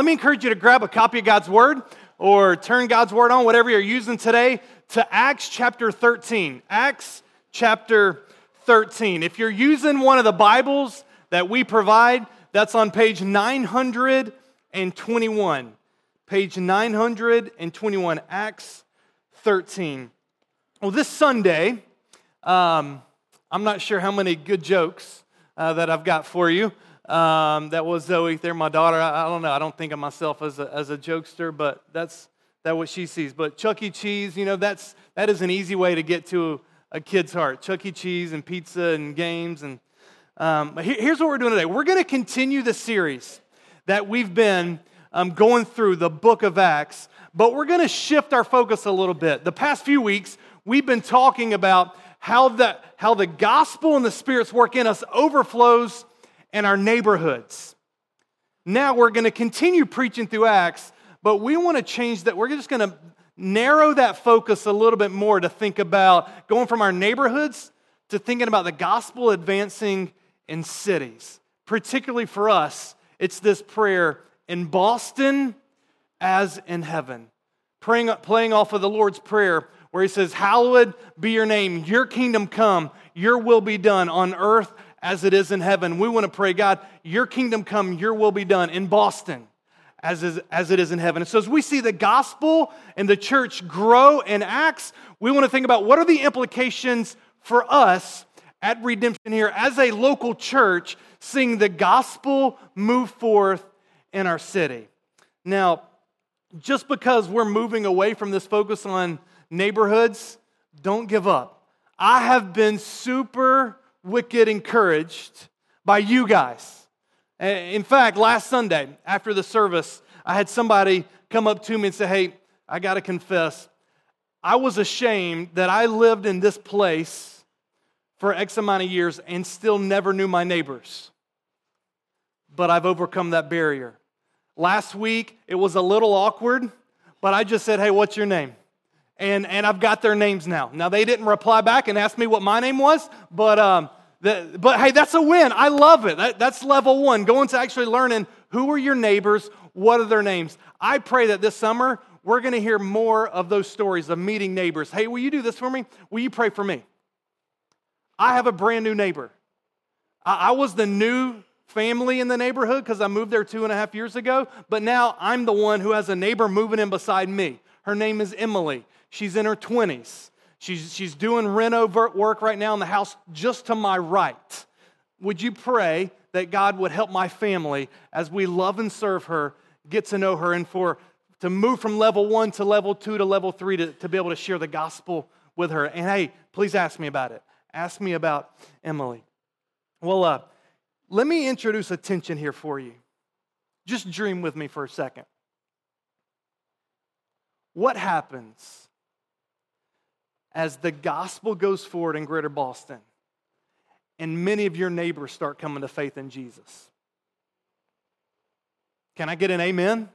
Let me encourage you to grab a copy of God's Word or turn God's Word on, whatever you're using today, to Acts chapter 13. Acts chapter 13. If you're using one of the Bibles that we provide, that's on page 921. Page 921, Acts 13. Well, this Sunday, um, I'm not sure how many good jokes uh, that I've got for you. Um, that was Zoe there, my daughter. I, I, don't know. I don't think of myself as a, as a jokester, but that's that what she sees. But Chuck E. Cheese, you know, that's that is an easy way to get to a kid's heart. Chuck E. Cheese and pizza and games. And um, here, here's what we're doing today. We're going to continue the series that we've been um, going through the book of Acts, but we're going to shift our focus a little bit. The past few weeks, we've been talking about how the, how the gospel and the Spirit's work in us overflows and our neighborhoods. Now we're going to continue preaching through Acts, but we want to change that. We're just going to narrow that focus a little bit more to think about going from our neighborhoods to thinking about the gospel advancing in cities. Particularly for us, it's this prayer in Boston as in heaven. Praying, playing off of the Lord's Prayer, where he says, Hallowed be your name, your kingdom come, your will be done on earth as it is in heaven. We want to pray, God, your kingdom come, your will be done in Boston as, is, as it is in heaven. And so as we see the gospel and the church grow in Acts, we want to think about what are the implications for us at Redemption here as a local church, seeing the gospel move forth in our city. Now, just because we're moving away from this focus on neighborhoods, don't give up. I have been super wicked encouraged by you guys. In fact, last Sunday after the service, I had somebody come up to me and say, Hey, I got to confess, I was ashamed that I lived in this place for X amount of years and still never knew my neighbors. But I've overcome that barrier. Last week, it was a little awkward, but I just said, Hey, what's your name? And, and I've got their names now. Now, they didn't reply back and ask me what my name was, but, um, the, but hey, that's a win. I love it. That, that's level one, going to actually learning who are your neighbors, what are their names. I pray that this summer we're going to hear more of those stories of meeting neighbors. Hey, will you do this for me? Will you pray for me? I have a brand new neighbor. I, I was the new family in the neighborhood because I moved there two and a half years ago, but now I'm the one who has a neighbor moving in beside me. Her name is Emily. She's in her 20s. She's, she's doing reno work right now in the house just to my right. Would you pray that God would help my family as we love and serve her, get to know her, and for to move from level one to level two to level three to, to be able to share the gospel with her? And hey, please ask me about it. Ask me about Emily. Well, uh, let me introduce a tension here for you. Just dream with me for a second. What happens as the gospel goes forward in greater Boston and many of your neighbors start coming to faith in Jesus? Can I get an amen?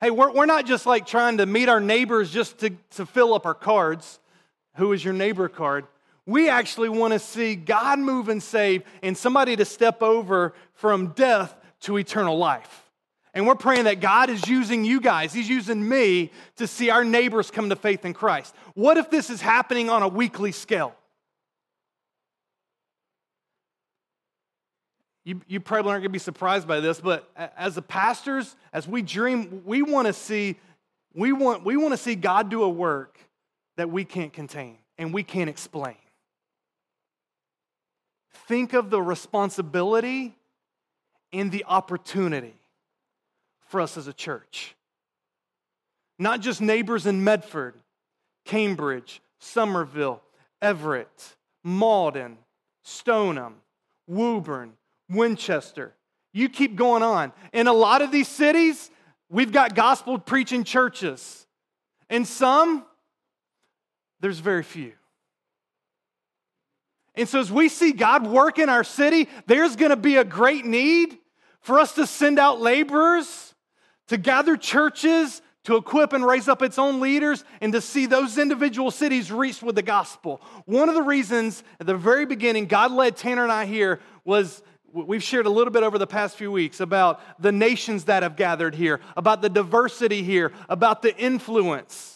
Hey, we're, we're not just like trying to meet our neighbors just to, to fill up our cards. Who is your neighbor card? We actually want to see God move and save and somebody to step over from death to eternal life. And we're praying that God is using you guys, He's using me to see our neighbors come to faith in Christ. What if this is happening on a weekly scale? You, you probably aren't going to be surprised by this, but as the pastors, as we dream, we want to see we want, we want to see God do a work that we can't contain and we can't explain. Think of the responsibility and the opportunity for us as a church. Not just neighbors in Medford, Cambridge, Somerville, Everett, Malden, Stoneham, Woburn, Winchester. You keep going on. In a lot of these cities, we've got gospel preaching churches. In some, there's very few. And so, as we see God work in our city, there's going to be a great need for us to send out laborers to gather churches, to equip and raise up its own leaders, and to see those individual cities reached with the gospel. One of the reasons at the very beginning God led Tanner and I here was we've shared a little bit over the past few weeks about the nations that have gathered here, about the diversity here, about the influence.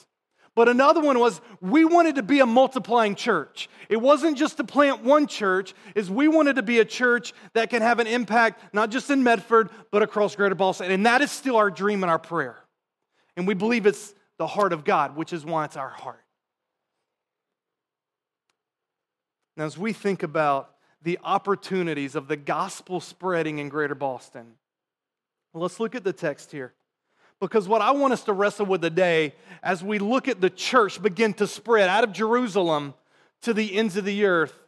But another one was we wanted to be a multiplying church. It wasn't just to plant one church, is we wanted to be a church that can have an impact not just in Medford, but across Greater Boston. And that is still our dream and our prayer. And we believe it's the heart of God, which is why it's our heart. Now, as we think about the opportunities of the gospel spreading in Greater Boston, let's look at the text here. Because what I want us to wrestle with today, as we look at the church begin to spread out of Jerusalem to the ends of the earth,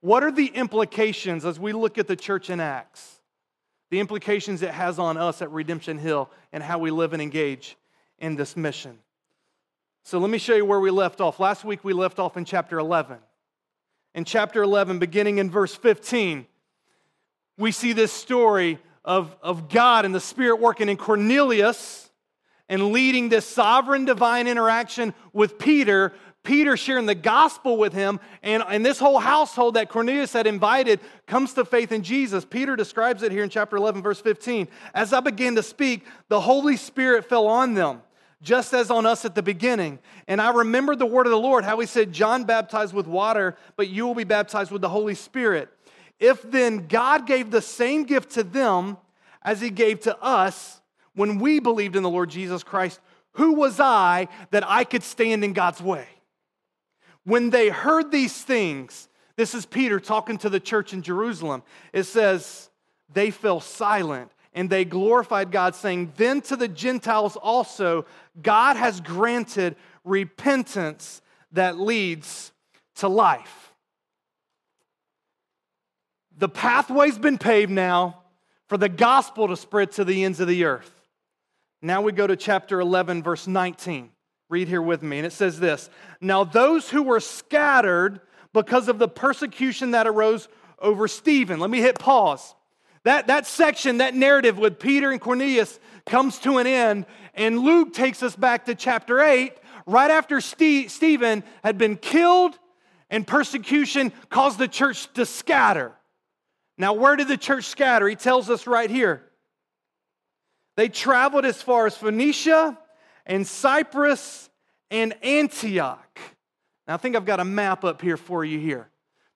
what are the implications as we look at the church in Acts? The implications it has on us at Redemption Hill and how we live and engage in this mission. So let me show you where we left off. Last week we left off in chapter 11. In chapter 11, beginning in verse 15, we see this story of, of God and the Spirit working in Cornelius and leading this sovereign divine interaction with Peter, Peter sharing the gospel with him, and, and this whole household that Cornelius had invited comes to faith in Jesus. Peter describes it here in chapter 11, verse 15. As I began to speak, the Holy Spirit fell on them, just as on us at the beginning. And I remembered the word of the Lord, how he said, John baptized with water, but you will be baptized with the Holy Spirit. If then God gave the same gift to them as he gave to us, when we believed in the Lord Jesus Christ, who was I that I could stand in God's way? When they heard these things, this is Peter talking to the church in Jerusalem. It says, they fell silent and they glorified God, saying, Then to the Gentiles also, God has granted repentance that leads to life. The pathway's been paved now for the gospel to spread to the ends of the earth. Now we go to chapter 11, verse 19. Read here with me. And it says this Now those who were scattered because of the persecution that arose over Stephen. Let me hit pause. That, that section, that narrative with Peter and Cornelius comes to an end, and Luke takes us back to chapter 8, right after Steve, Stephen had been killed and persecution caused the church to scatter. Now, where did the church scatter? He tells us right here. They traveled as far as Phoenicia and Cyprus and Antioch. Now, I think I've got a map up here for you here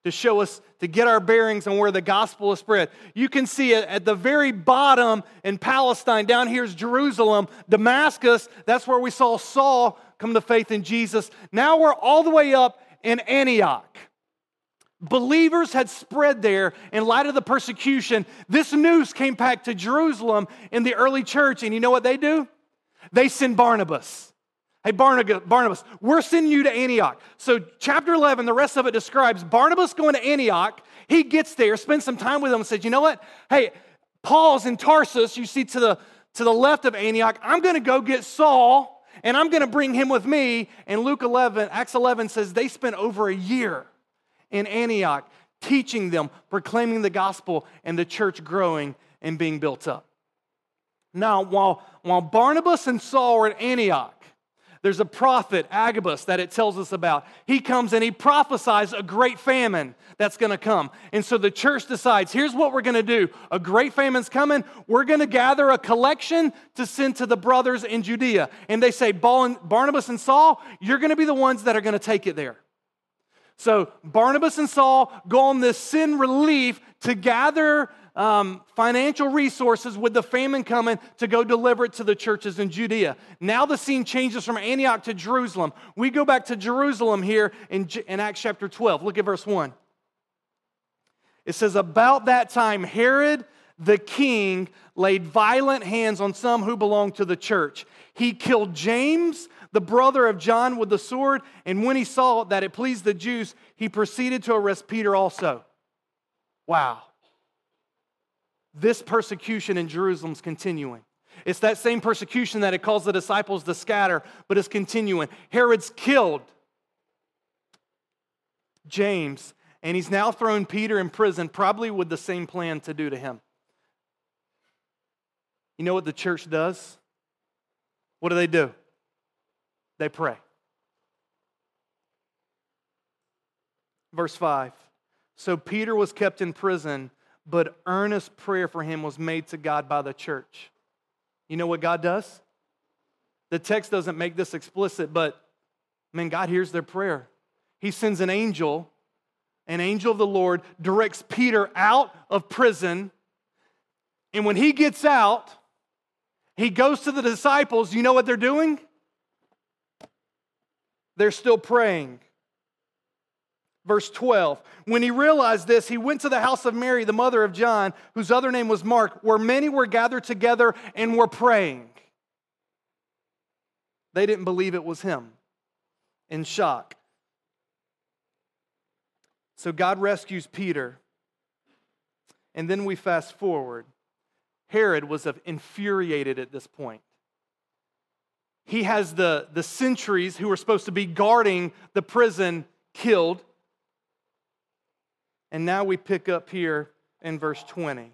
to show us, to get our bearings on where the gospel is spread. You can see it at the very bottom in Palestine. Down here is Jerusalem, Damascus. That's where we saw Saul come to faith in Jesus. Now we're all the way up in Antioch. Believers had spread there in light of the persecution. This news came back to Jerusalem in the early church, and you know what they do? They send Barnabas. Hey, Barnabas, we're sending you to Antioch. So, chapter 11, the rest of it describes Barnabas going to Antioch. He gets there, spends some time with them, and says, You know what? Hey, Paul's in Tarsus, you see to the, to the left of Antioch. I'm going to go get Saul, and I'm going to bring him with me. And Luke 11, Acts 11 says they spent over a year in Antioch, teaching them, proclaiming the gospel, and the church growing and being built up. Now, while, while Barnabas and Saul were at Antioch, there's a prophet, Agabus, that it tells us about. He comes and he prophesies a great famine that's going to come. And so the church decides here's what we're going to do a great famine's coming. We're going to gather a collection to send to the brothers in Judea. And they say, Barnabas and Saul, you're going to be the ones that are going to take it there. So Barnabas and Saul go on this sin relief to gather um, financial resources with the famine coming to go deliver it to the churches in Judea. Now the scene changes from Antioch to Jerusalem. We go back to Jerusalem here in, in Acts chapter 12. Look at verse 1. It says, About that time, Herod the king laid violent hands on some who belonged to the church. He killed James the brother of John with the sword, and when he saw that it pleased the Jews, he proceeded to arrest Peter also. Wow. This persecution in Jerusalem is continuing. It's that same persecution that it caused the disciples to scatter, but it's continuing. Herod's killed James, and he's now thrown Peter in prison, probably with the same plan to do to him. You know what the church does? What do they do? They pray. Verse 5 So Peter was kept in prison, but earnest prayer for him was made to God by the church. You know what God does? The text doesn't make this explicit, but man, God hears their prayer. He sends an angel, an angel of the Lord directs Peter out of prison. And when he gets out, he goes to the disciples. You know what they're doing? They're still praying. Verse 12. When he realized this, he went to the house of Mary, the mother of John, whose other name was Mark, where many were gathered together and were praying. They didn't believe it was him. In shock. So God rescues Peter. And then we fast forward. Herod was infuriated at this point. He has the, the sentries who were supposed to be guarding the prison killed. And now we pick up here in verse 20.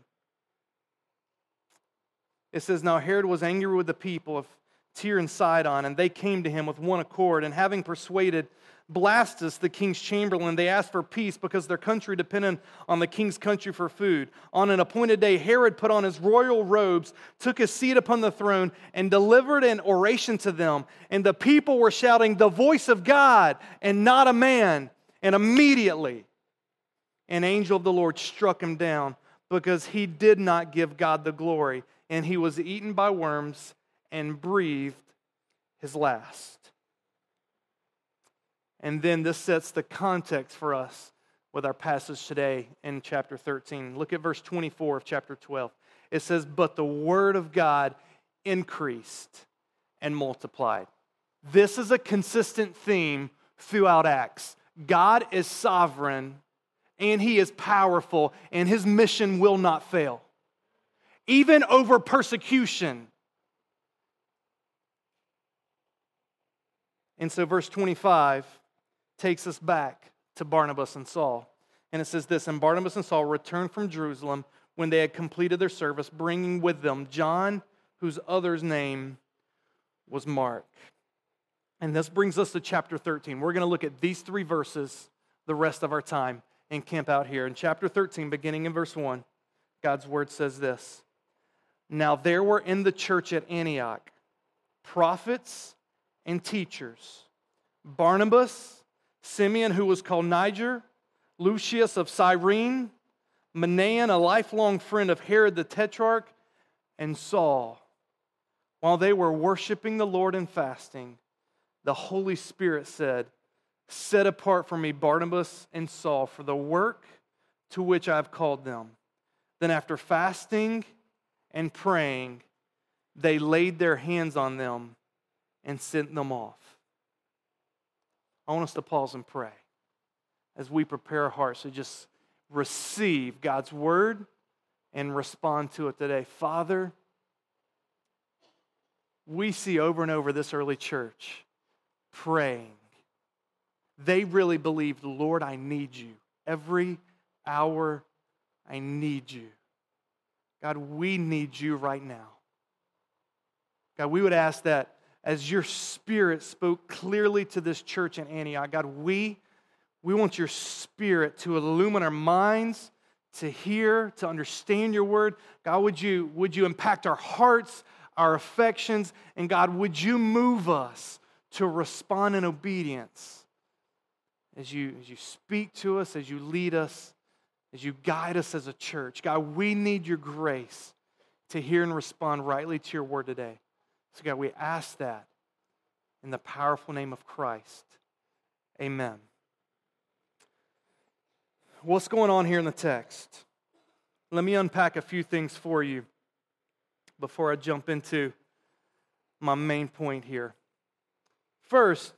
It says, Now Herod was angry with the people of Tyre and Sidon, and they came to him with one accord, and having persuaded Blastus, the king's chamberlain, they asked for peace because their country depended on the king's country for food. On an appointed day, Herod put on his royal robes, took his seat upon the throne, and delivered an oration to them. And the people were shouting, The voice of God, and not a man. And immediately, an angel of the Lord struck him down because he did not give God the glory, and he was eaten by worms and breathed his last. And then this sets the context for us with our passage today in chapter 13. Look at verse 24 of chapter 12. It says, But the word of God increased and multiplied. This is a consistent theme throughout Acts. God is sovereign and he is powerful, and his mission will not fail. Even over persecution. And so, verse 25 takes us back to Barnabas and Saul. And it says this And Barnabas and Saul returned from Jerusalem when they had completed their service, bringing with them John, whose other's name was Mark. And this brings us to chapter 13. We're going to look at these three verses the rest of our time and camp out here. In chapter 13, beginning in verse 1, God's word says this Now there were in the church at Antioch prophets and teachers Barnabas Simeon, who was called Niger, Lucius of Cyrene, Manaen, a lifelong friend of Herod the Tetrarch, and Saul. While they were worshiping the Lord and fasting, the Holy Spirit said, Set apart for me Barnabas and Saul for the work to which I have called them. Then, after fasting and praying, they laid their hands on them and sent them off. I want us to pause and pray as we prepare our hearts to just receive God's word and respond to it today. Father, we see over and over this early church praying. They really believed, Lord, I need you. Every hour, I need you. God, we need you right now. God, we would ask that as your spirit spoke clearly to this church in Antioch. God, we, we want your spirit to illumine our minds, to hear, to understand your word. God, would you, would you impact our hearts, our affections, and God, would you move us to respond in obedience as you, as you speak to us, as you lead us, as you guide us as a church. God, we need your grace to hear and respond rightly to your word today. So, God, we ask that in the powerful name of Christ. Amen. What's going on here in the text? Let me unpack a few things for you before I jump into my main point here. First,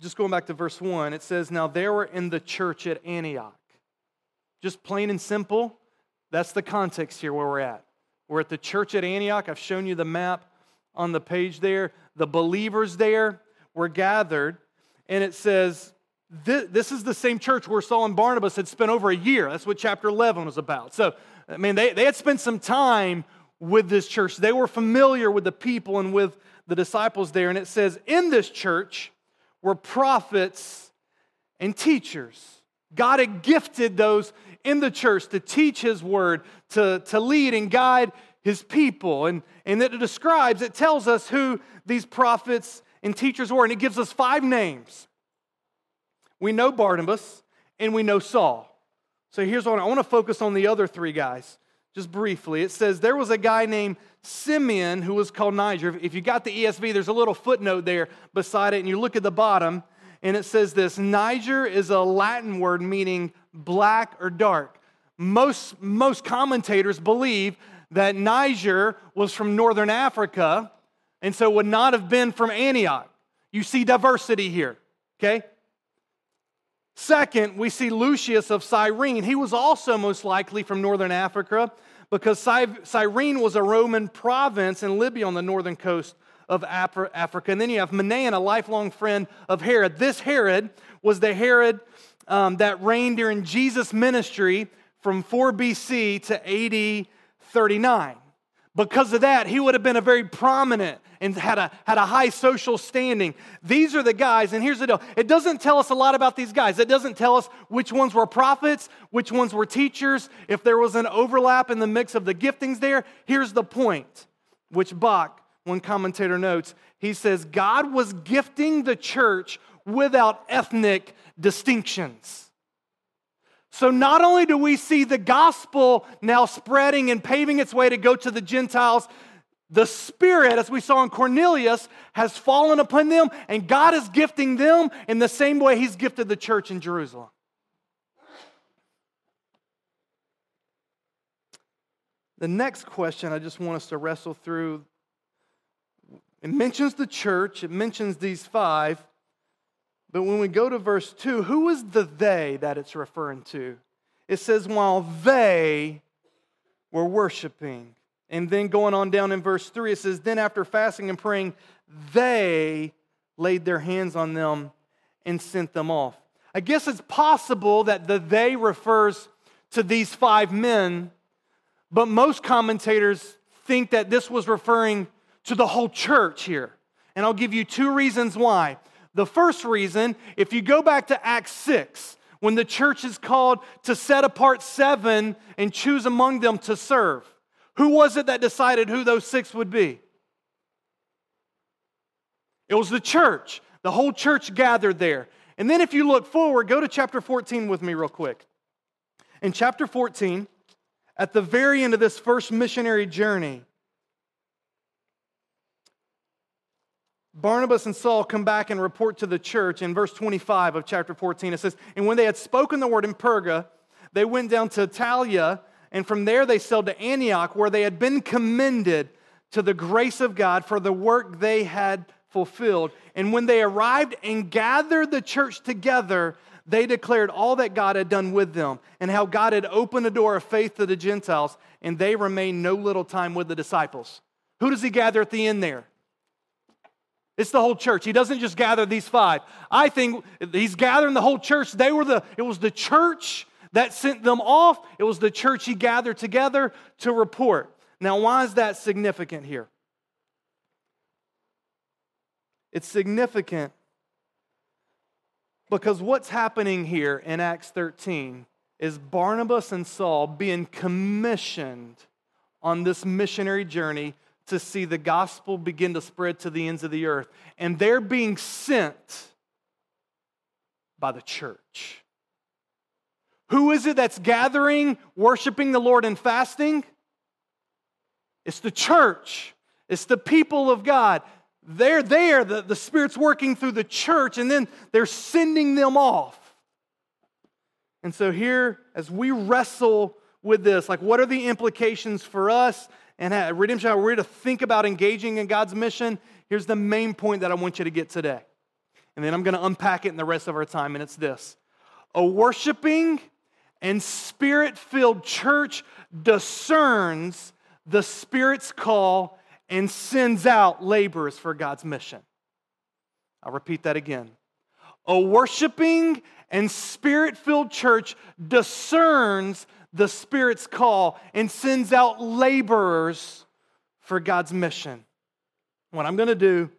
just going back to verse 1, it says, Now there were in the church at Antioch. Just plain and simple, that's the context here where we're at. We're at the church at Antioch. I've shown you the map on the page there. The believers there were gathered, and it says, this is the same church where Saul and Barnabas had spent over a year. That's what chapter 11 was about. So, I mean, they, they had spent some time with this church. They were familiar with the people and with the disciples there. And it says, in this church were prophets and teachers. God had gifted those in the church to teach his word, to, to lead and guide his people. And, and it describes, it tells us who these prophets and teachers were, and it gives us five names. We know Barnabas and we know Saul. So here's what I want to focus on the other three guys just briefly. It says there was a guy named Simeon who was called Niger. If you got the ESV, there's a little footnote there beside it, and you look at the bottom, and it says this Niger is a Latin word meaning black or dark. Most, most commentators believe that Niger was from northern Africa, and so would not have been from Antioch. You see diversity here, okay? Second, we see Lucius of Cyrene. He was also most likely from northern Africa because Cyrene was a Roman province in Libya on the northern coast of Africa. And then you have Manaen, a lifelong friend of Herod. This Herod was the Herod um, that reigned during Jesus' ministry from 4 BC to AD 39. Because of that, he would have been a very prominent and had a, had a high social standing. These are the guys, and here's the deal it doesn't tell us a lot about these guys. It doesn't tell us which ones were prophets, which ones were teachers, if there was an overlap in the mix of the giftings there. Here's the point, which Bock, one commentator notes, he says, God was gifting the church without ethnic distinctions. So, not only do we see the gospel now spreading and paving its way to go to the Gentiles, the Spirit, as we saw in Cornelius, has fallen upon them, and God is gifting them in the same way He's gifted the church in Jerusalem. The next question I just want us to wrestle through it mentions the church, it mentions these five, but when we go to verse 2, who is the they that it's referring to? It says, while they were worshiping. And then going on down in verse 3, it says, Then after fasting and praying, they laid their hands on them and sent them off. I guess it's possible that the they refers to these five men, but most commentators think that this was referring to the whole church here. And I'll give you two reasons why. The first reason, if you go back to Acts 6, when the church is called to set apart seven and choose among them to serve, who was it that decided who those six would be? It was the church. The whole church gathered there. And then if you look forward, go to chapter 14 with me, real quick. In chapter 14, at the very end of this first missionary journey, Barnabas and Saul come back and report to the church in verse 25 of chapter 14. It says, And when they had spoken the word in Perga, they went down to Attalia, and from there they sailed to Antioch, where they had been commended to the grace of God for the work they had fulfilled. And when they arrived and gathered the church together, they declared all that God had done with them and how God had opened a door of faith to the Gentiles, and they remained no little time with the disciples. Who does he gather at the end there? It's the whole church. He doesn't just gather these five. I think he's gathering the whole church. They were the, it was the church that sent them off. It was the church he gathered together to report. Now, why is that significant here? It's significant because what's happening here in Acts 13 is Barnabas and Saul being commissioned on this missionary journey to see the gospel begin to spread to the ends of the earth. And they're being sent by the church. Who is it that's gathering, worshiping the Lord and fasting? It's the church, it's the people of God. They're there, the, the Spirit's working through the church, and then they're sending them off. And so, here, as we wrestle with this, like what are the implications for us and at Redemption Hill, we're to think about engaging in God's mission. Here's the main point that I want you to get today. And then I'm going to unpack it in the rest of our time, and it's this A worshiping and spirit filled church discerns the Spirit's call and sends out laborers for God's mission. I'll repeat that again. A worshiping and spirit filled church discerns the Spirit's call and sends out laborers for God's mission. What I'm going to do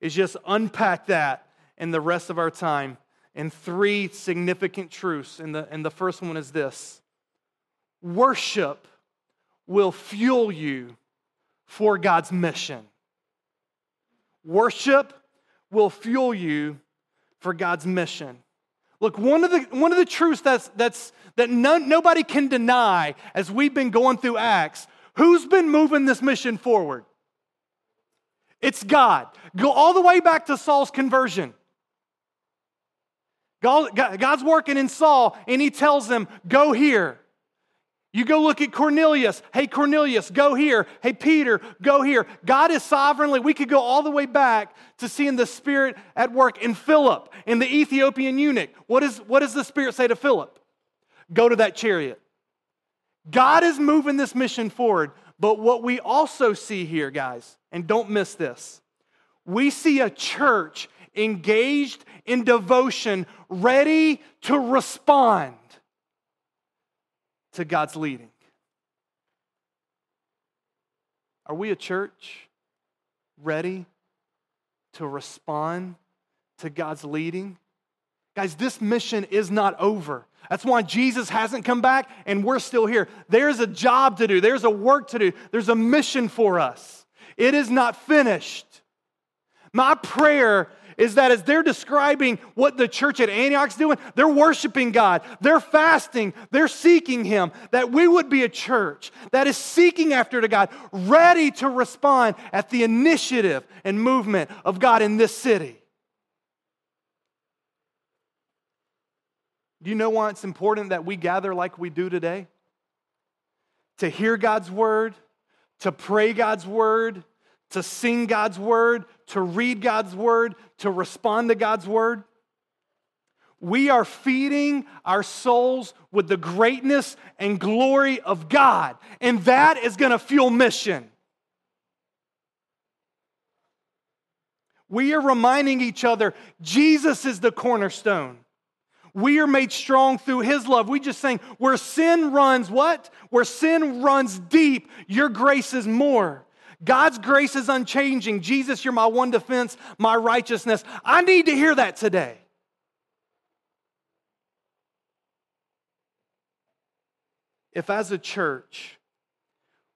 is just unpack that in the rest of our time in three significant truths. And the, and the first one is this worship will fuel you for God's mission. Worship will fuel you for God's mission. Look, one of the, one of the truths that's, that's, that none, nobody can deny as we've been going through Acts, who's been moving this mission forward? It's God. Go all the way back to Saul's conversion. God, God's working in Saul, and he tells them, Go here. You go look at Cornelius. Hey, Cornelius, go here. Hey, Peter, go here. God is sovereignly, we could go all the way back to seeing the Spirit at work in Philip, in the Ethiopian eunuch. What, is, what does the Spirit say to Philip? Go to that chariot. God is moving this mission forward. But what we also see here, guys, and don't miss this, we see a church engaged in devotion, ready to respond to God's leading. Are we a church ready to respond to God's leading? Guys, this mission is not over. That's why Jesus hasn't come back and we're still here. There's a job to do, there's a work to do, there's a mission for us. It is not finished. My prayer is that as they're describing what the church at Antioch's doing, they're worshiping God, they're fasting, they're seeking Him, that we would be a church that is seeking after to God, ready to respond at the initiative and movement of God in this city. Do you know why it's important that we gather like we do today? To hear God's word, to pray God's word, to sing God's word, to read God's word, to respond to God's word. We are feeding our souls with the greatness and glory of God, and that is going to fuel mission. We are reminding each other Jesus is the cornerstone. We are made strong through his love. We just saying, where sin runs, what? Where sin runs deep, your grace is more. God's grace is unchanging. Jesus, you're my one defense, my righteousness. I need to hear that today. If, as a church,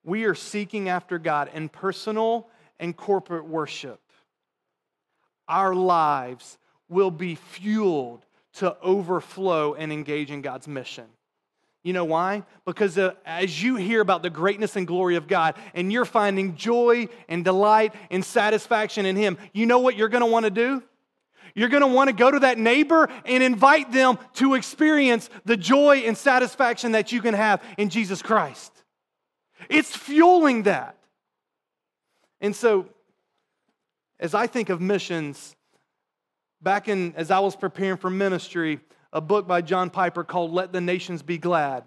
we are seeking after God in personal and corporate worship, our lives will be fueled to overflow and engage in God's mission. You know why? Because uh, as you hear about the greatness and glory of God and you're finding joy and delight and satisfaction in Him, you know what you're going to want to do? You're going to want to go to that neighbor and invite them to experience the joy and satisfaction that you can have in Jesus Christ. It's fueling that. And so, as I think of missions, back in as I was preparing for ministry, a book by John Piper called Let the Nations Be Glad.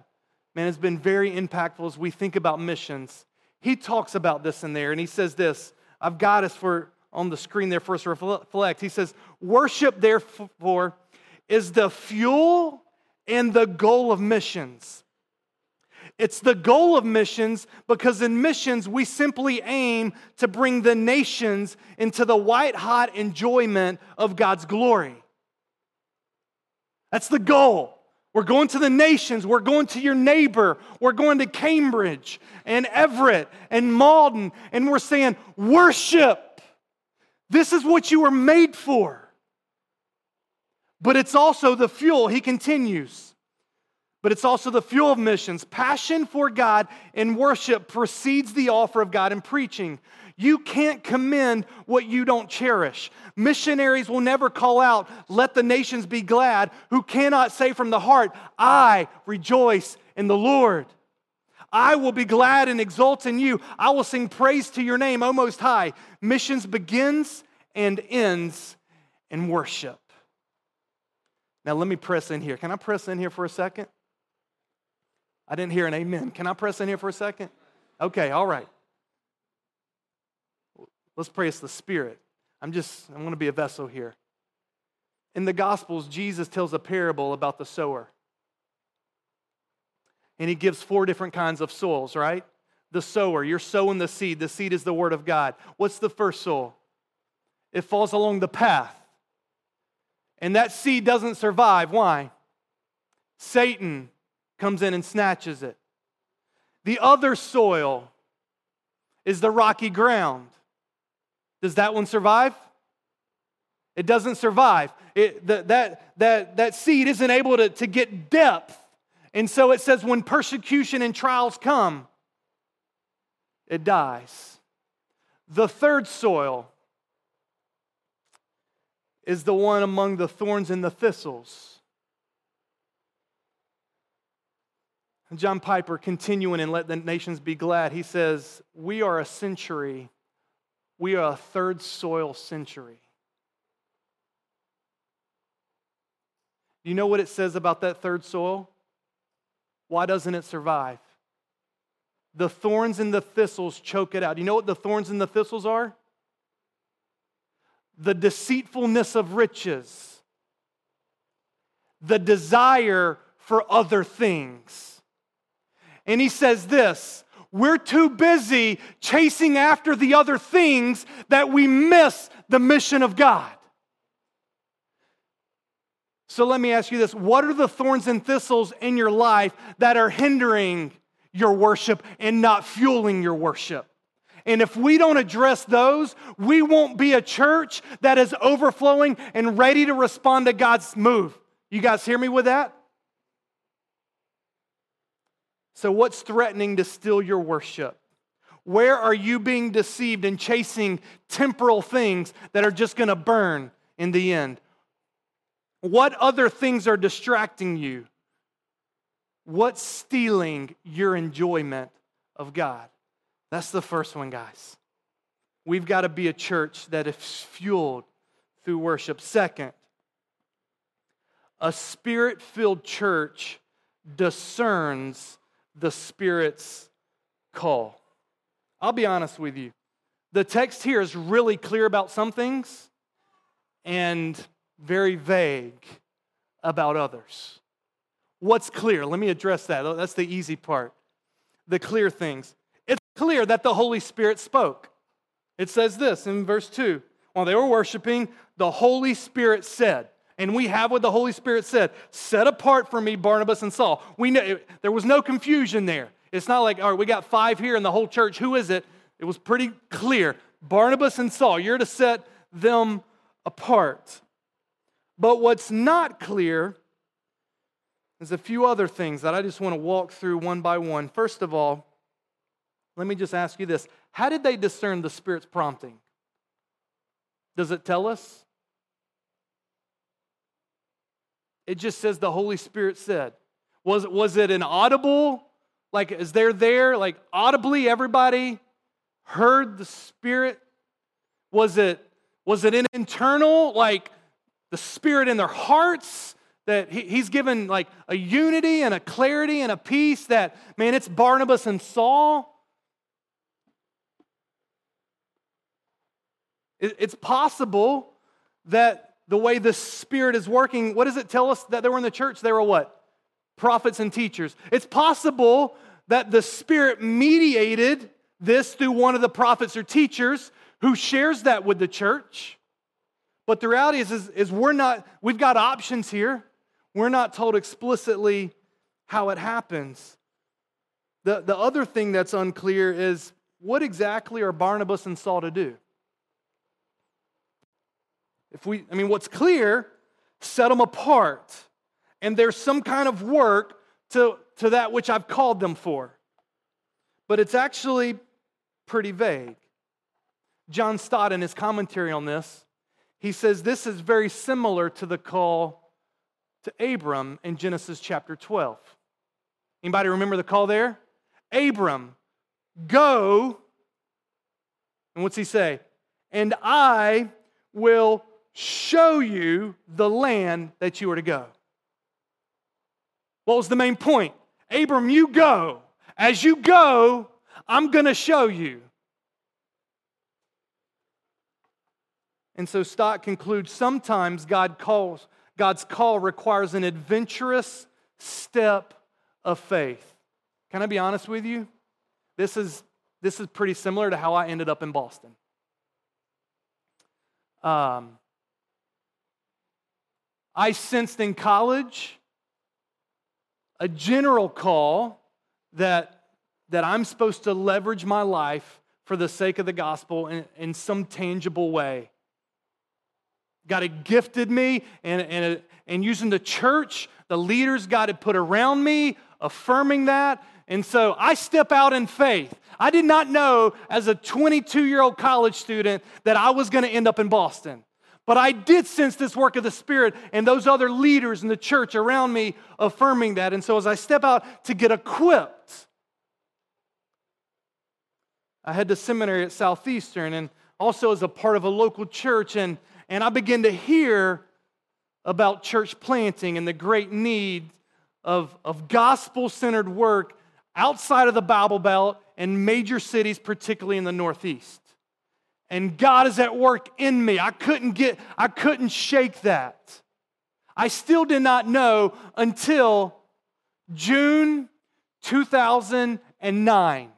Man, it's been very impactful as we think about missions. He talks about this in there, and he says this. I've got us for on the screen there for us to reflect. He says, Worship, therefore, is the fuel and the goal of missions. It's the goal of missions because in missions, we simply aim to bring the nations into the white hot enjoyment of God's glory. That's the goal. We're going to the nations. We're going to your neighbor. We're going to Cambridge and Everett and Malden. And we're saying, worship. This is what you were made for. But it's also the fuel. He continues. But it's also the fuel of missions. Passion for God and worship precedes the offer of God in preaching. You can't commend what you don't cherish. Missionaries will never call out, let the nations be glad, who cannot say from the heart, I rejoice in the Lord. I will be glad and exult in you. I will sing praise to your name, O Most High. Missions begins and ends in worship. Now, let me press in here. Can I press in here for a second? I didn't hear an amen. Can I press in here for a second? Okay, all right. Let's pray it's the Spirit. I'm just, I'm going to be a vessel here. In the Gospels, Jesus tells a parable about the sower. And he gives four different kinds of soils, right? The sower, you're sowing the seed. The seed is the Word of God. What's the first soil? It falls along the path. And that seed doesn't survive. Why? Satan comes in and snatches it. The other soil is the rocky ground. Does that one survive? It doesn't survive. It, the, that, that, that seed isn't able to, to get depth. And so it says when persecution and trials come, it dies. The third soil is the one among the thorns and the thistles. John Piper, continuing and let the nations be glad, he says, We are a century, we are a third soil century. Do you know what it says about that third soil? Why doesn't it survive? The thorns and the thistles choke it out. Do you know what the thorns and the thistles are? The deceitfulness of riches, the desire for other things and he says this We're too busy chasing after the other things that we miss the mission of God. So let me ask you this what are the thorns and thistles in your life that are hindering your worship and not fueling your worship? And if we don't address those, we won't be a church that is overflowing and ready to respond to God's move. You guys hear me with that? So, what's threatening to steal your worship? Where are you being deceived and chasing temporal things that are just going to burn in the end? What other things are distracting you? What's stealing your enjoyment of God? That's the first one, guys. We've got to be a church that is fueled through worship. Second, a spirit filled church discerns the Spirit's call. I'll be honest with you. The text here is really clear about some things and very vague about others. What's clear? Let me address that. That's the easy part. The clear things. It's clear that the Holy Spirit spoke. It says this in verse 2 While they were worshiping, the Holy Spirit said, and we have what the Holy Spirit said set apart for me Barnabas and Saul. We know, there was no confusion there. It's not like, all right, we got five here in the whole church. Who is it? It was pretty clear. Barnabas and Saul, you're to set them apart. But what's not clear is a few other things that I just want to walk through one by one. First of all, let me just ask you this How did they discern the Spirit's prompting? Does it tell us? It just says the Holy Spirit said. Was, was it an audible? Like, is there there? Like, audibly, everybody heard the Spirit? Was it, was it an internal, like the Spirit in their hearts? That he, he's given like a unity and a clarity and a peace that, man, it's Barnabas and Saul. It, it's possible that the way the Spirit is working, what does it tell us that they were in the church? They were what? Prophets and teachers. It's possible that the Spirit mediated this through one of the prophets or teachers who shares that with the church. But the reality is, is, is we're not, we've got options here. We're not told explicitly how it happens. The, the other thing that's unclear is what exactly are Barnabas and Saul to do? If we, I mean, what's clear, set them apart. And there's some kind of work to, to that which I've called them for. But it's actually pretty vague. John Stott, in his commentary on this, he says this is very similar to the call to Abram in Genesis chapter 12. Anybody remember the call there? Abram, go. And what's he say? And I will show you the land that you are to go. What was the main point? Abram, you go. As you go, I'm going to show you. And so Stott concludes sometimes God calls, God's call requires an adventurous step of faith. Can I be honest with you? This is, this is pretty similar to how I ended up in Boston. Um, I sensed in college a general call that that I'm supposed to leverage my life for the sake of the gospel in, in some tangible way. God had gifted me, and, and, and using the church, the leaders God had put around me, affirming that. And so I step out in faith. I did not know as a 22 year old college student that I was going to end up in Boston. But I did sense this work of the Spirit and those other leaders in the church around me affirming that. And so as I step out to get equipped, I head to seminary at Southeastern and also as a part of a local church. And, and I begin to hear about church planting and the great need of, of gospel centered work outside of the Bible Belt and major cities, particularly in the Northeast. And God is at work in me. I couldn't get, I couldn't shake that. I still did not know until June 2009.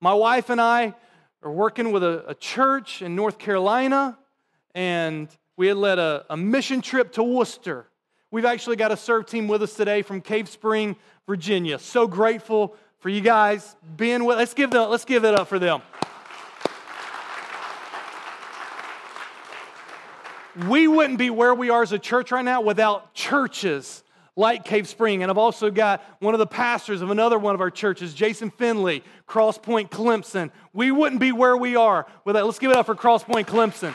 My wife and I are working with a, a church in North Carolina, and we had led a, a mission trip to Worcester. We've actually got a serve team with us today from Cave Spring, Virginia. So grateful for you guys being with. Let's give them, let's give it up for them. We wouldn't be where we are as a church right now without churches like Cave Spring. And I've also got one of the pastors of another one of our churches, Jason Finley, Cross Point Clemson. We wouldn't be where we are without, let's give it up for Cross Point Clemson.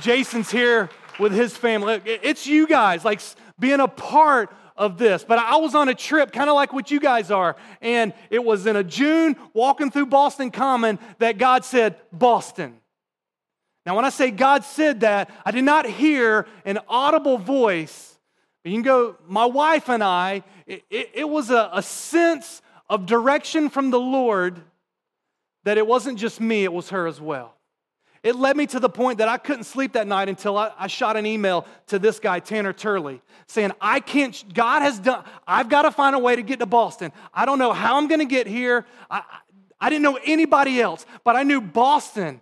Jason's here with his family. It's you guys, like being a part of this. But I was on a trip, kind of like what you guys are. And it was in a June, walking through Boston Common, that God said, Boston. Now, when I say God said that, I did not hear an audible voice. You can go, my wife and I, it, it, it was a, a sense of direction from the Lord that it wasn't just me, it was her as well. It led me to the point that I couldn't sleep that night until I, I, shot an email to this guy, Tanner Turley, saying, I can't, God has done, I've got to find a way to get to Boston. I don't know how I'm going to get here. I, I didn't know anybody else, but I knew Boston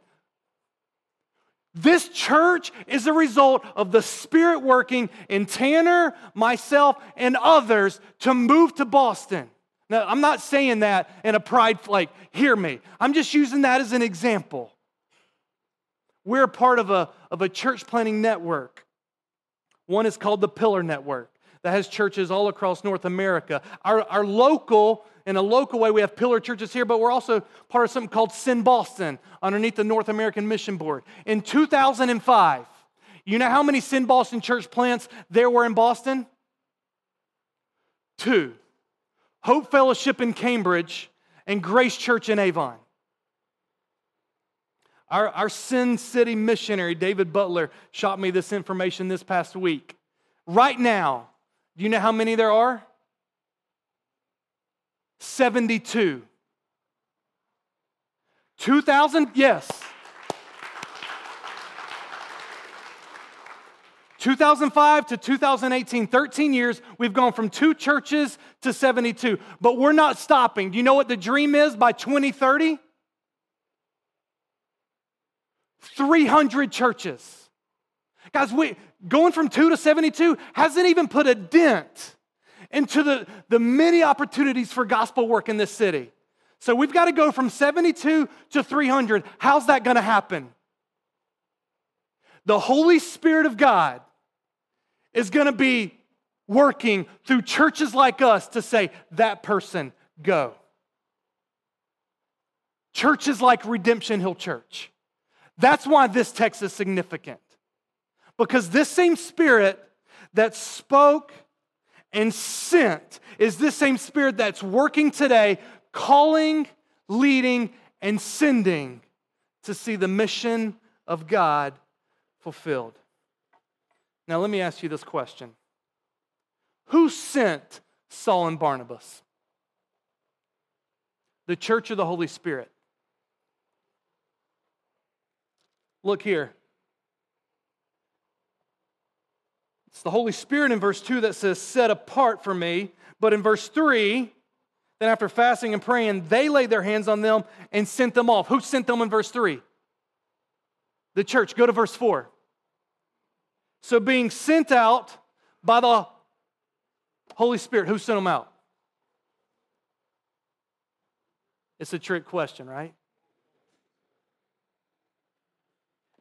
this church is a result of the Spirit working in Tanner, myself, and others to move to Boston. Now, I'm not saying that in a pride, like, hear me. I'm just using that as an example. We're part of a, of a church planting network. One is called the Pillar Network that has churches all across North America. Our, our local in a local way, we have pillar churches here, but we're also part of something called Send Boston underneath the North American Mission Board. In 2005, you know how many Send Boston church plants there were in Boston? Two Hope Fellowship in Cambridge and Grace Church in Avon. Our, our Send City missionary, David Butler, shot me this information this past week. Right now, do you know how many there are? 72. 2000, yes. 2005 to 2018, 13 years, we've gone from two churches to 72. But we're not stopping. Do you know what the dream is by 2030? 300 churches. Guys, we, going from two to 72 hasn't even put a dent into the, the many opportunities for gospel work in this city. So we've got to go from 72 to 300. How's that going to happen? The Holy Spirit of God is going to be working through churches like us to say, that person, go. Churches like Redemption Hill Church. That's why this text is significant. Because this same spirit that spoke and sent is this same spirit that's working today, calling, leading, and sending to see the mission of God fulfilled. Now, let me ask you this question Who sent Saul and Barnabas? The church of the Holy Spirit. Look here. It's the Holy Spirit in verse 2 that says, set apart for me. But in verse 3, then after fasting and praying, they laid their hands on them and sent them off. Who sent them in verse 3? The church. Go to verse 4. So being sent out by the Holy Spirit, who sent them out? It's a trick question, right?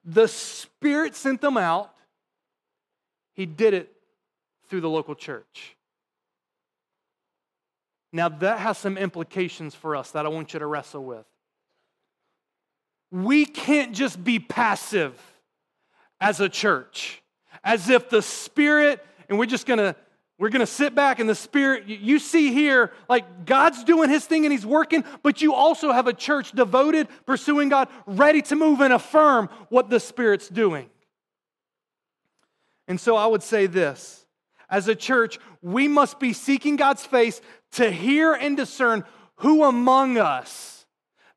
The Spirit sent them out. He did it through the local church. Now, that has some implications for us that I want you to wrestle with. We can't just be passive as a church, as if the Spirit, and we're just gonna we're going to sit back in the Spirit. You see here, like God's doing His thing and He's working, but you also have a church devoted, pursuing God, ready to move and affirm what the Spirit's doing. And so I would say this as a church, we must be seeking God's face to hear and discern who among us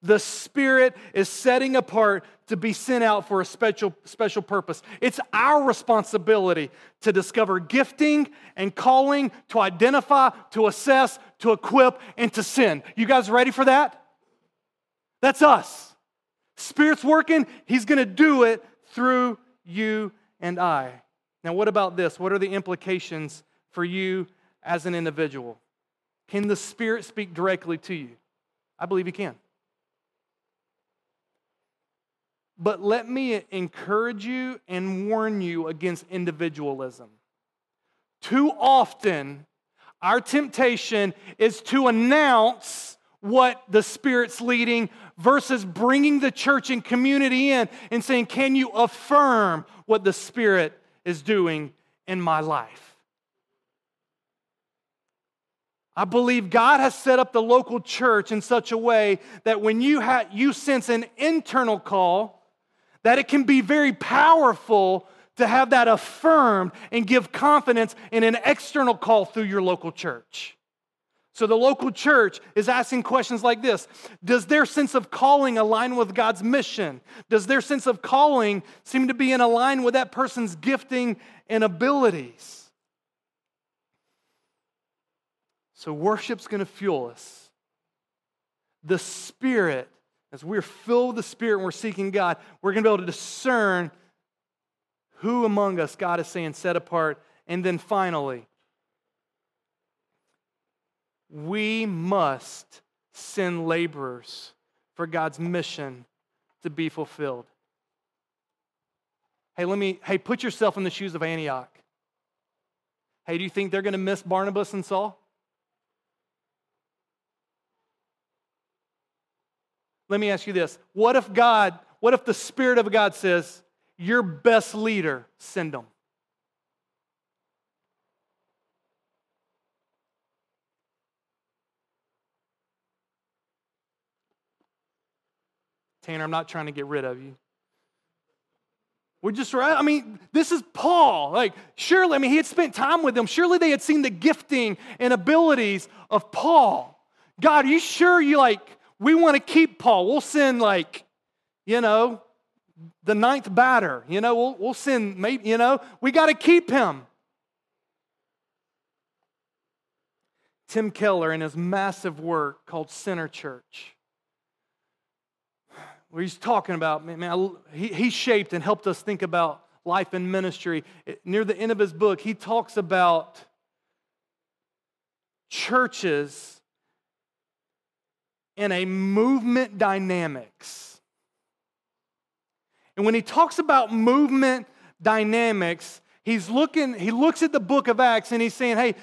the Spirit is setting apart to be sent out for a special, special purpose. It's our responsibility to discover gifting and calling, to identify, to assess, to equip, and to send. You guys ready for that? That's us. Spirit's working, He's to do it through you and I. Now, what about this? What are the implications for you as an individual? Can the Spirit speak directly to you? I believe He can. But let me encourage you and warn you against individualism. Too often, our temptation is to announce what the Spirit's leading versus bringing the church and community in and saying, Can you affirm what the Spirit is doing in my life? I believe God has set up the local church in such a way that when you, ha- you sense an internal call, that it can be very powerful to have that affirmed and give confidence in an external call through your local church. So the local church is asking questions like this Does their sense of calling align with God's mission? Does their sense of calling seem to be in line with that person's gifting and abilities? So worship's going to fuel us. The Spirit as we're filled with the Spirit and we're seeking God, we're going to be able to discern who among us God is saying set apart. And then finally, we must send laborers for God's mission to be fulfilled. Hey, let me, hey, put yourself in the shoes of Antioch. Hey, do you think they're going to miss Barnabas and Saul? Let me ask you this. What if God, what if the Spirit of God says, your best leader, send them? Tanner, I'm not trying to get rid of you. We're just. I mean, this is Paul. Like, surely, I mean, he had spent time with them. Surely they had seen the gifting and abilities of Paul. God, are you sure you like we want to keep Paul. We'll send, like, you know, the ninth batter. You know, we'll, we'll send, maybe, you know, we got to keep him. Tim Keller, in his massive work called Center Church, where he's talking about, man, he, he shaped and helped us think about life and ministry. Near the end of his book, he talks about churches in a movement dynamics. And when he talks about movement dynamics, he's looking, he looks at the book of Acts and he's saying, hey,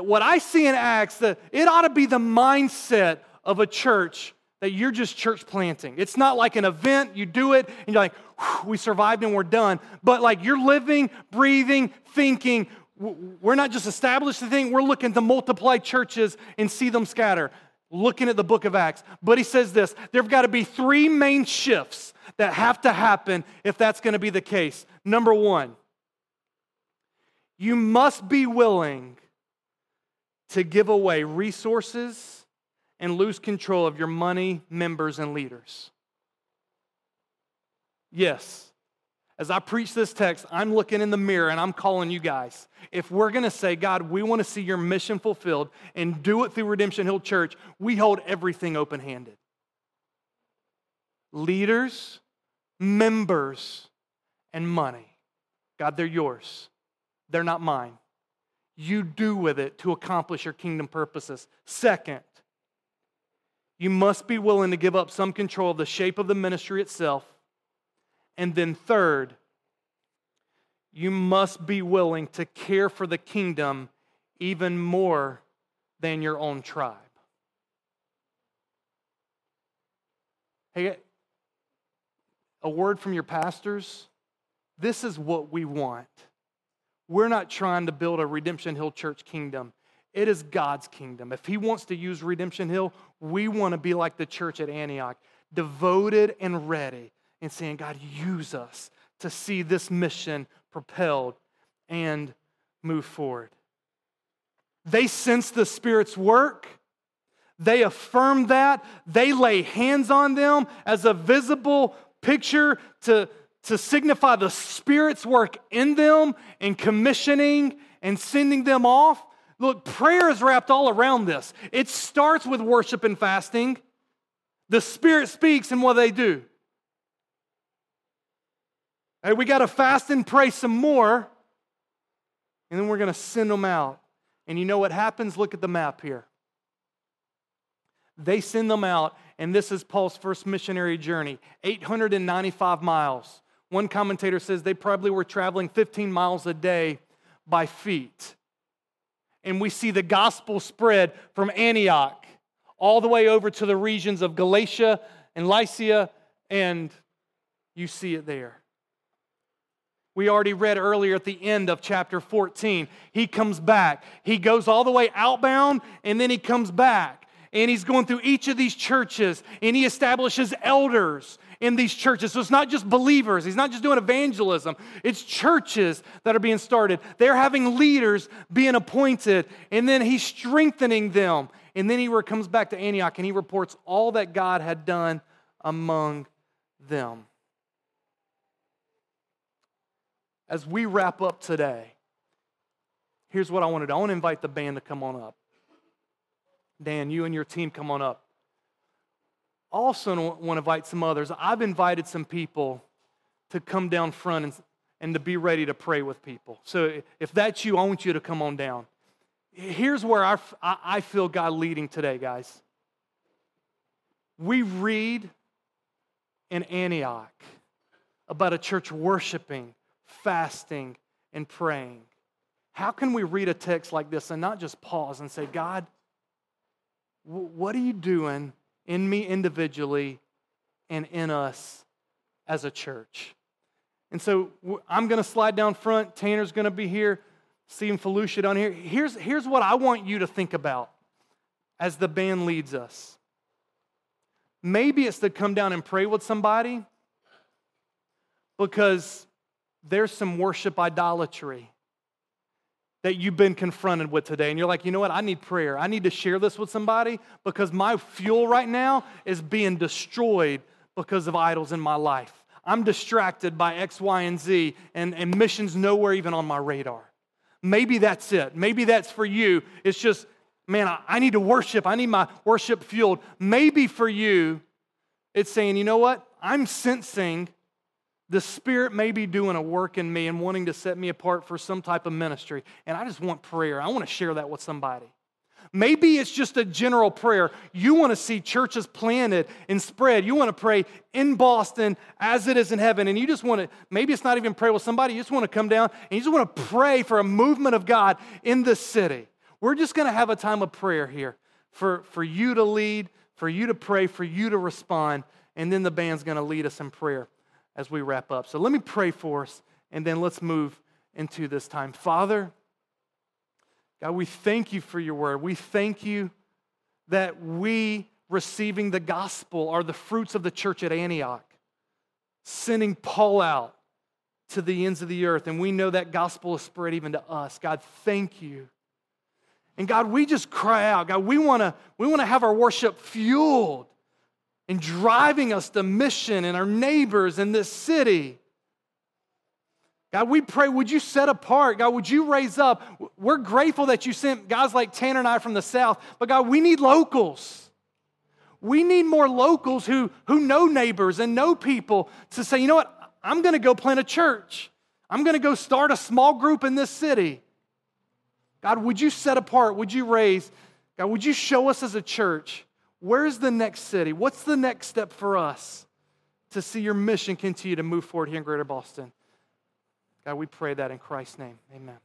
what I see in Acts, that it ought to be the mindset of a church that you're just church planting. It's not like an event, you do it, and you're like, we survived and we're done. But like you're living, breathing, thinking. We're not just established the thing, we're looking to multiply churches and see them scatter looking at the book of Acts. But he says this there've got to be three main shifts that have to happen if that's going to be the case. Number one, you must be willing to give away resources and lose control of your money, members, and leaders. Yes, as I preach this text, I'm looking in the mirror and I'm calling you guys. If we're going to say, God, we want to see your mission fulfilled and do it through Redemption Hill Church, we hold everything open handed. Leaders, members, and money. God, they're yours. They're not mine. you do with it to accomplish your kingdom purposes. Second, you must be willing to give up some control of the shape of the ministry itself. And then, third, you must be willing to care for the kingdom even more than your own tribe. Hey, a word from your pastors. This is what we want. We're not trying to build a Redemption Hill Church kingdom. It is God's kingdom. If He wants to use Redemption Hill, we want to be like the church at Antioch, devoted and ready, and saying, God, use us to see this mission propelled and move forward. They sense the Spirit's work. They affirm that. They lay hands on them as a visible picture to, to signify the Spirit's work in them and commissioning and sending them off. Look, prayer is wrapped all around this. It starts with worship and fasting. The Spirit speaks, and what they do? Hey, we got to fast and pray some more, and then we're going to send them out. And you know what happens? Look at the map here. They send them out, and this is Paul's first missionary journey 895 miles. One commentator says they probably were traveling 15 miles a day by feet. And we see the gospel spread from Antioch all the way over to the regions of Galatia and Lycia, and you see it there. We already read earlier at the end of chapter 14. He comes back. He goes all the way outbound and then he comes back. And he's going through each of these churches and he establishes elders in these churches. So it's not just believers, he's not just doing evangelism, it's churches that are being started. They're having leaders being appointed and then he's strengthening them. And then he comes back to Antioch and he reports all that God had done among them. as we wrap up today, here's what I want to do I want to invite the band to come on up. Dan, you and your team come on up. Also, want to invite some others. I've invited some people to come down front and, and to be ready to pray with people. So if that's you, I want you to come on down. Here's where I, I feel God leading today, guys. We read in Antioch about a church worshiping fasting, and praying. How can we read a text like this and not just pause and say, God, what are you doing in me individually and in us as a church? And so I'm going to slide down front. Tanner's going to be here. Seeing Felucia down here. Here's, here's what I want you to think about as the band leads us. Maybe it's to come down and pray with somebody because there's some worship idolatry that you've been confronted with today. And you're like, you know what? I need prayer. I need to share this with somebody because my fuel right now is being destroyed because of idols in my life. I'm distracted by X, Y, and Z, and, and missions nowhere even on my radar. Maybe that's it. Maybe that's for you. It's just, man, I, I need to worship. I need my worship fueled. Maybe for you, it's saying, you know what? I'm sensing the Spirit may be doing a work in me and wanting to set me apart for some type of ministry, and I just want prayer. I want to share that with somebody. Maybe it's just a general prayer. You want to see churches planted and spread. You want to pray in Boston as it is in heaven. And you just want to, maybe it's not even pray with somebody. You just want to come down and you just want to pray for a movement of God in this city. We're just going to have a time of prayer here for, for you to lead, for you to pray, for you to respond. And then the band's going to lead us in prayer as we wrap up. So let me pray for us, and then let's move into this time. Father, God, we thank you for your word. We thank you that we receiving the gospel are the fruits of the church at Antioch, sending Paul out to the ends of the earth. And we know that gospel is spread even to us. God, thank you. And God, we just cry out, God, we want to we want to have our worship fueled and driving us to mission and our neighbors in this city. God, we pray, would you set apart? God, would you raise up? We're grateful that you sent guys like Tanner and I from the South, but God, we need locals. We need more locals who, who know neighbors and know people to say, you know what, I'm going to go plant a church. I'm going to go start a small group in this city. God, would you set apart? Would you raise? God, would you show us as a church where's the next city? What's the next step for us to see your mission continue to move forward here in Greater Boston? God, we pray that in Christ's name. Amen.